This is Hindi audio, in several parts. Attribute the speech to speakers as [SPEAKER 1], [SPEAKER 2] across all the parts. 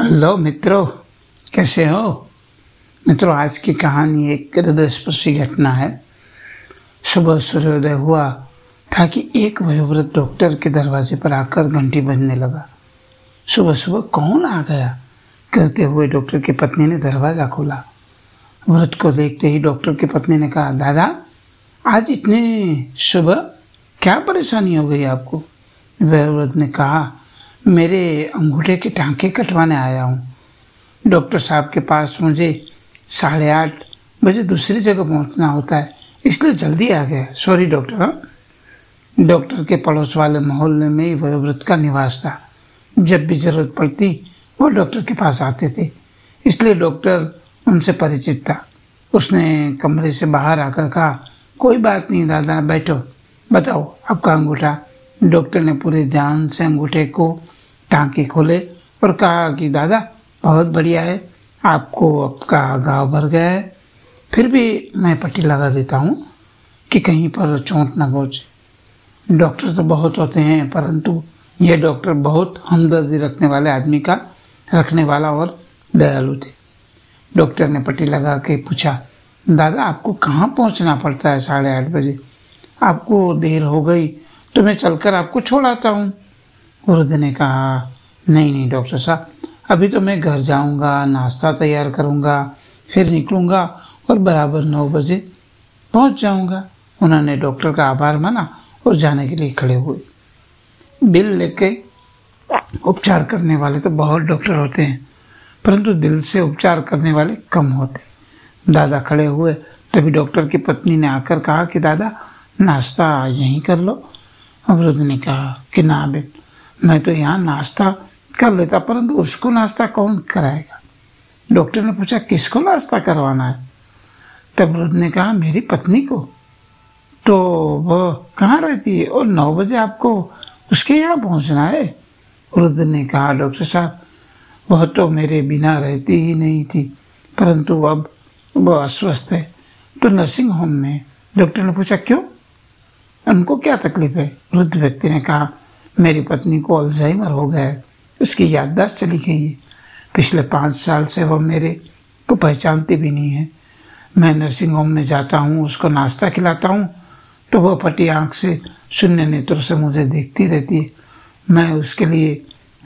[SPEAKER 1] हेलो मित्रों, कैसे हो? मित्रों, आज की कहानी एक हृदय स्पर्शी घटना है। सुबह सूर्योदय हुआ था कि एक वयोवृद्ध डॉक्टर के दरवाजे पर आकर घंटी बजने लगा। सुबह सुबह कौन आ गया? कहते हुए डॉक्टर की पत्नी ने दरवाज़ा खोला। वृद्ध को देखते ही डॉक्टर की पत्नी ने कहा, दादा, आज इतने सुबह क्या परेशानी हो गई आपको? वयोवृद्ध ने कहा मेरे अंगूठे के टांके कटवाने आया हूँ। डॉक्टर साहब के पास मुझे साढ़े आठ बजे दूसरी जगह पहुँचना होता है, इसलिए जल्दी आ गया। सॉरी डॉक्टर हाँ। डॉक्टर के पड़ोस वाले मोहल्ले में ही वयोवृद्ध का निवास था। जब भी ज़रूरत पड़ती, वो डॉक्टर के पास आते थे, इसलिए डॉक्टर उनसे परिचित था। उसने कमरे से बाहर आकर कहा, कोई बात नहीं दादा, बैठो। बताओ, आपका अंगूठा? डॉक्टर ने पूरे ध्यान से अंगूठे को टाँके खोले और कहा कि, दादा, बहुत बढ़िया है। आपको आपका घाव भर गया है। फिर भी मैं पट्टी लगा देता हूँ कि कहीं पर चोट ना पहुँचे। डॉक्टर तो बहुत होते हैं, परंतु यह डॉक्टर बहुत हमदर्दी रखने वाले आदमी का रखने वाला और दयालु थे। डॉक्टर ने पट्टी लगा के पूछा, दादा, आपको कहाँ पहुँचना पड़ता है साढ़े आठ बजे? आपको देर हो गई तो मैं चलकर आपको छोड़ आता हूँ। वृद्ध ने कहा, नहीं नहीं, डॉक्टर साहब, अभी तो मैं घर जाऊँगा, नाश्ता तैयार करूँगा, फिर निकलूँगा और बराबर नौ बजे पहुँच जाऊँगा। उन्होंने डॉक्टर का आभार माना और जाने के लिए खड़े हुए। बिल लेके उपचार करने वाले तो बहुत डॉक्टर होते हैं, परंतु दिल से उपचार करने वाले कम होते दादा खड़े हुए, तभी डॉक्टर की पत्नी ने आकर कहा कि, दादा, नाश्ता यहीं कर लो। अवरुद्ध ने कहा कि, ना बिल मैं तो यहाँ नाश्ता कर लेता, परंतु उसको नाश्ता कौन कराएगा? डॉक्टर ने पूछा, किसको नाश्ता करवाना है? तब वृद्ध ने कहा, मेरी पत्नी को। तो वह कहाँ रहती है? और नौ बजे आपको उसके यहाँ पहुँचना है? वृद्ध ने कहा, डॉक्टर साहब, वह तो मेरे बिना रहती ही नहीं थी, परंतु अब वह अस्वस्थ है। तो नर्सिंग होम में। डॉक्टर ने पूछा, क्यों? उनको क्या तकलीफ़ है? वृद्ध व्यक्ति ने कहा मेरी पत्नी को अल्जाइमर हो गया है। उसकी याददाश्त चली गई है। पिछले पाँच साल से वह मेरे को पहचानती भी नहीं है। मैं नर्सिंग होम में जाता हूँ, उसको नाश्ता खिलाता हूँ तो वह फटी आँख से शून्य नेत्रों से मुझे देखती रहती है। मैं उसके लिए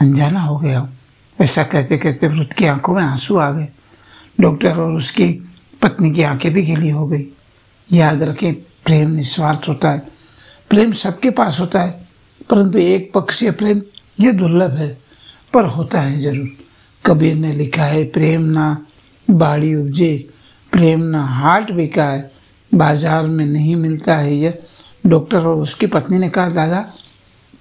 [SPEAKER 1] अनजाना हो गया हूँ। ऐसा कहते कहते वृद्ध की आँखों में आँसू आ गए। डॉक्टर और उसकी पत्नी की आँखें भी गीली हो गई। याद रखें, प्रेम निस्वार्थ होता है। प्रेम सबके पास होता है। परंतु एक पक्षीय प्रेम ये दुर्लभ है, पर होता है ज़रूर। कबीर ने लिखा है, प्रेम ना बाड़ी उपजे, प्रेम ना हार्ट बिका है बाज़ार में नहीं मिलता है यह। डॉक्टर और उसकी पत्नी ने कहा, दादा,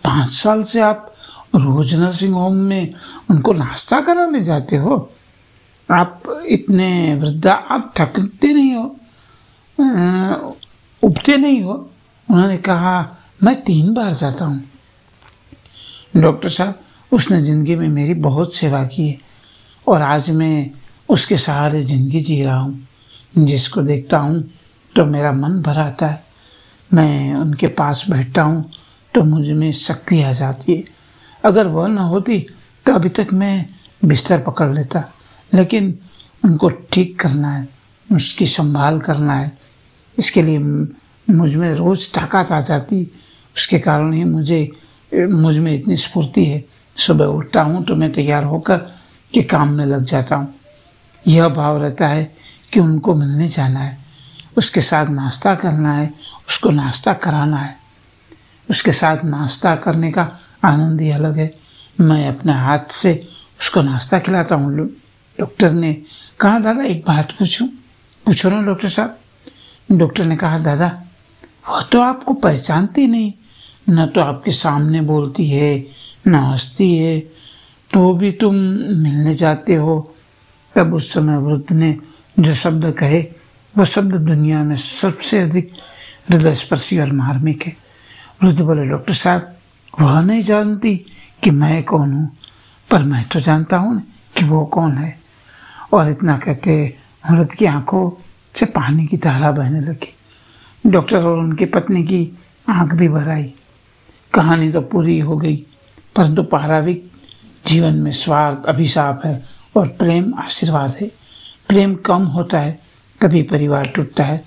[SPEAKER 1] पाँच साल से आप रोज नर्सिंग होम में उनको नाश्ता कराने जाते हो? आप इतने वृद्धा, आप थकते नहीं हो? उगते नहीं हो? उन्होंने कहा, मैं तीन बार जाता हूँ। डॉक्टर साहब, उसने ज़िंदगी में मेरी बहुत सेवा की है और आज मैं उसके सहारे ज़िंदगी जी रहा हूँ। जिसको देखता हूँ तो मेरा मन भर आता है। मैं उनके पास बैठता हूँ तो मुझमें शक्ति आ जाती है। अगर वह न होती तो अभी तक मैं बिस्तर पकड़ लेता। लेकिन उनको ठीक करना है, उसकी संभाल करना है। इसके लिए मुझमें रोज़ ताकत आ जाती। उसके कारण ही मुझे मुझमें इतनी स्फूर्ति है। सुबह उठता हूँ तो मैं तैयार होकर के काम में लग जाता हूँ। यह भाव रहता है कि उनको मिलने जाना है। उसके साथ नाश्ता करना है। उसको नाश्ता कराना है। उसके साथ नाश्ता करने का आनंद ही अलग है। मैं अपने हाथ से उसको नाश्ता खिलाता हूँ। डॉक्टर ने कहा, दादा, एक बात पूछूँ? पूछो ना, डॉक्टर साहब। डॉक्टर ने कहा, दादा वह तो आपको पहचानती नहीं। न तो आपके सामने बोलती है, न हंसती है तो भी तुम मिलने जाते हो। तब उस समय वृद्ध ने जो शब्द कहे वह शब्द दुनिया में सबसे अधिक हृदय स्पर्शी और मार्मिक है। वृद्ध बोले, डॉक्टर साहब, वह नहीं जानती कि मैं कौन हूँ, पर मैं तो जानता हूँ कि वो कौन है। और इतना कहते वृद्ध की आँखों से पानी की धारा बहने लगी। डॉक्टर और उनकी पत्नी की आँख भी भर आई। कहानी तो पूरी हो गई परंतु पाराविक जीवन में स्वार्थ, अभिशाप है और प्रेम आशीर्वाद है। प्रेम कम होता है, तभी परिवार टूटता है।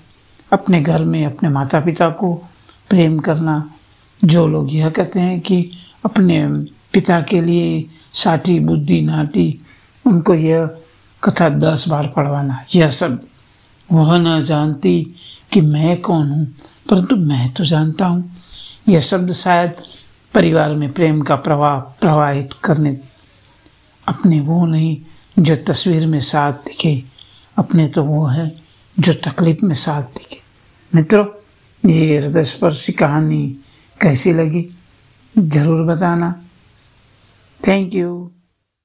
[SPEAKER 1] अपने घर में अपने माता पिता को प्रेम करना, जो लोग यह कहते हैं कि अपने पिता के लिए साठी बुद्धि नाटी उनको यह कथा दस बार पढ़वाना, यह सब। वह न जानती कि मैं कौन हूँ, परंतु मैं तो जानता हूँ। यह शब्द शायद परिवार में प्रेम का प्रवाह प्रवाहित करने अपने वो नहीं, जो तस्वीर में साथ दिखे। अपने तो वो है, जो तकलीफ़ में साथ दिखे। मित्रों, ये हृदय स्पर्शी कहानी कैसी लगी? ज़रूर बताना। Thank you